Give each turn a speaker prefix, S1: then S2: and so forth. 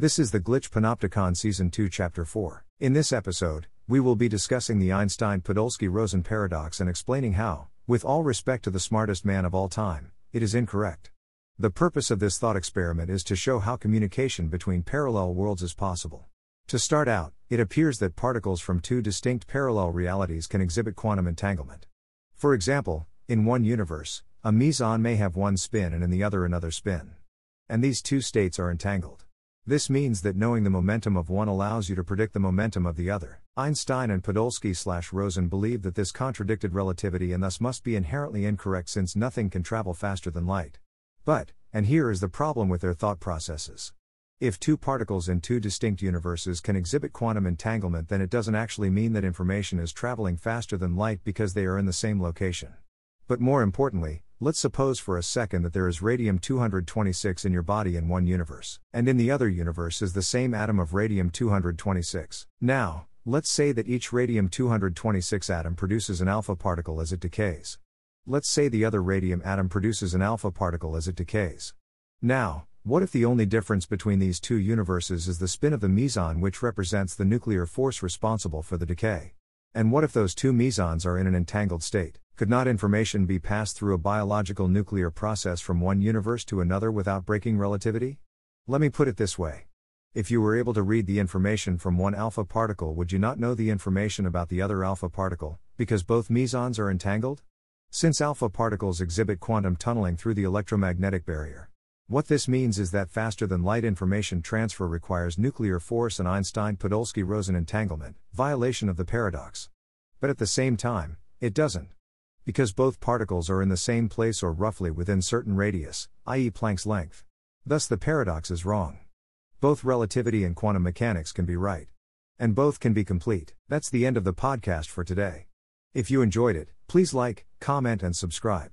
S1: This is the Glitch Panopticon Season 2, Chapter 4. In this episode, we will be discussing the Einstein Podolsky Rosen paradox and explaining how, with all respect to the smartest man of all time, it is incorrect. The purpose of this thought experiment is to show how communication between parallel worlds is possible. To start out, it appears that particles from two distinct parallel realities can exhibit quantum entanglement. For example, in one universe, a meson may have one spin and in the other another spin. And these two states are entangled. This means that knowing the momentum of one allows you to predict the momentum of the other. Einstein and Podolsky slash Rosen believed that this contradicted relativity and thus must be inherently incorrect since nothing can travel faster than light. But, and here is the problem with their thought processes. If two particles in two distinct universes can exhibit quantum entanglement, then it doesn't actually mean that information is traveling faster than light because they are in the same location. But more importantly, let's suppose for a second that there is radium 226 in your body in one universe, and in the other universe is the same atom of radium 226. Now, let's say that each radium 226 atom produces an alpha particle as it decays. Let's say the other radium atom produces an alpha particle as it decays. Now, what if the only difference between these two universes is the spin of the meson which represents the nuclear force responsible for the decay? And what if those two mesons are in an entangled state? Could not information be passed through a biological nuclear process from one universe to another without breaking relativity? Let me put it this way. If you were able to read the information from one alpha particle, would you not know the information about the other alpha particle, because both mesons are entangled? Since alpha particles exhibit quantum tunneling through the electromagnetic barrier. What this means is that faster than light information transfer requires nuclear force and Einstein Podolsky Rosen entanglement, violation of the paradox. But at the same time, it doesn't. Because both particles are in the same place or roughly within certain radius, i.e., Planck's length. Thus the paradox is wrong. Both relativity and quantum mechanics can be right. And both can be complete. That's the end of the podcast for today. If you enjoyed it, please like, comment, and subscribe.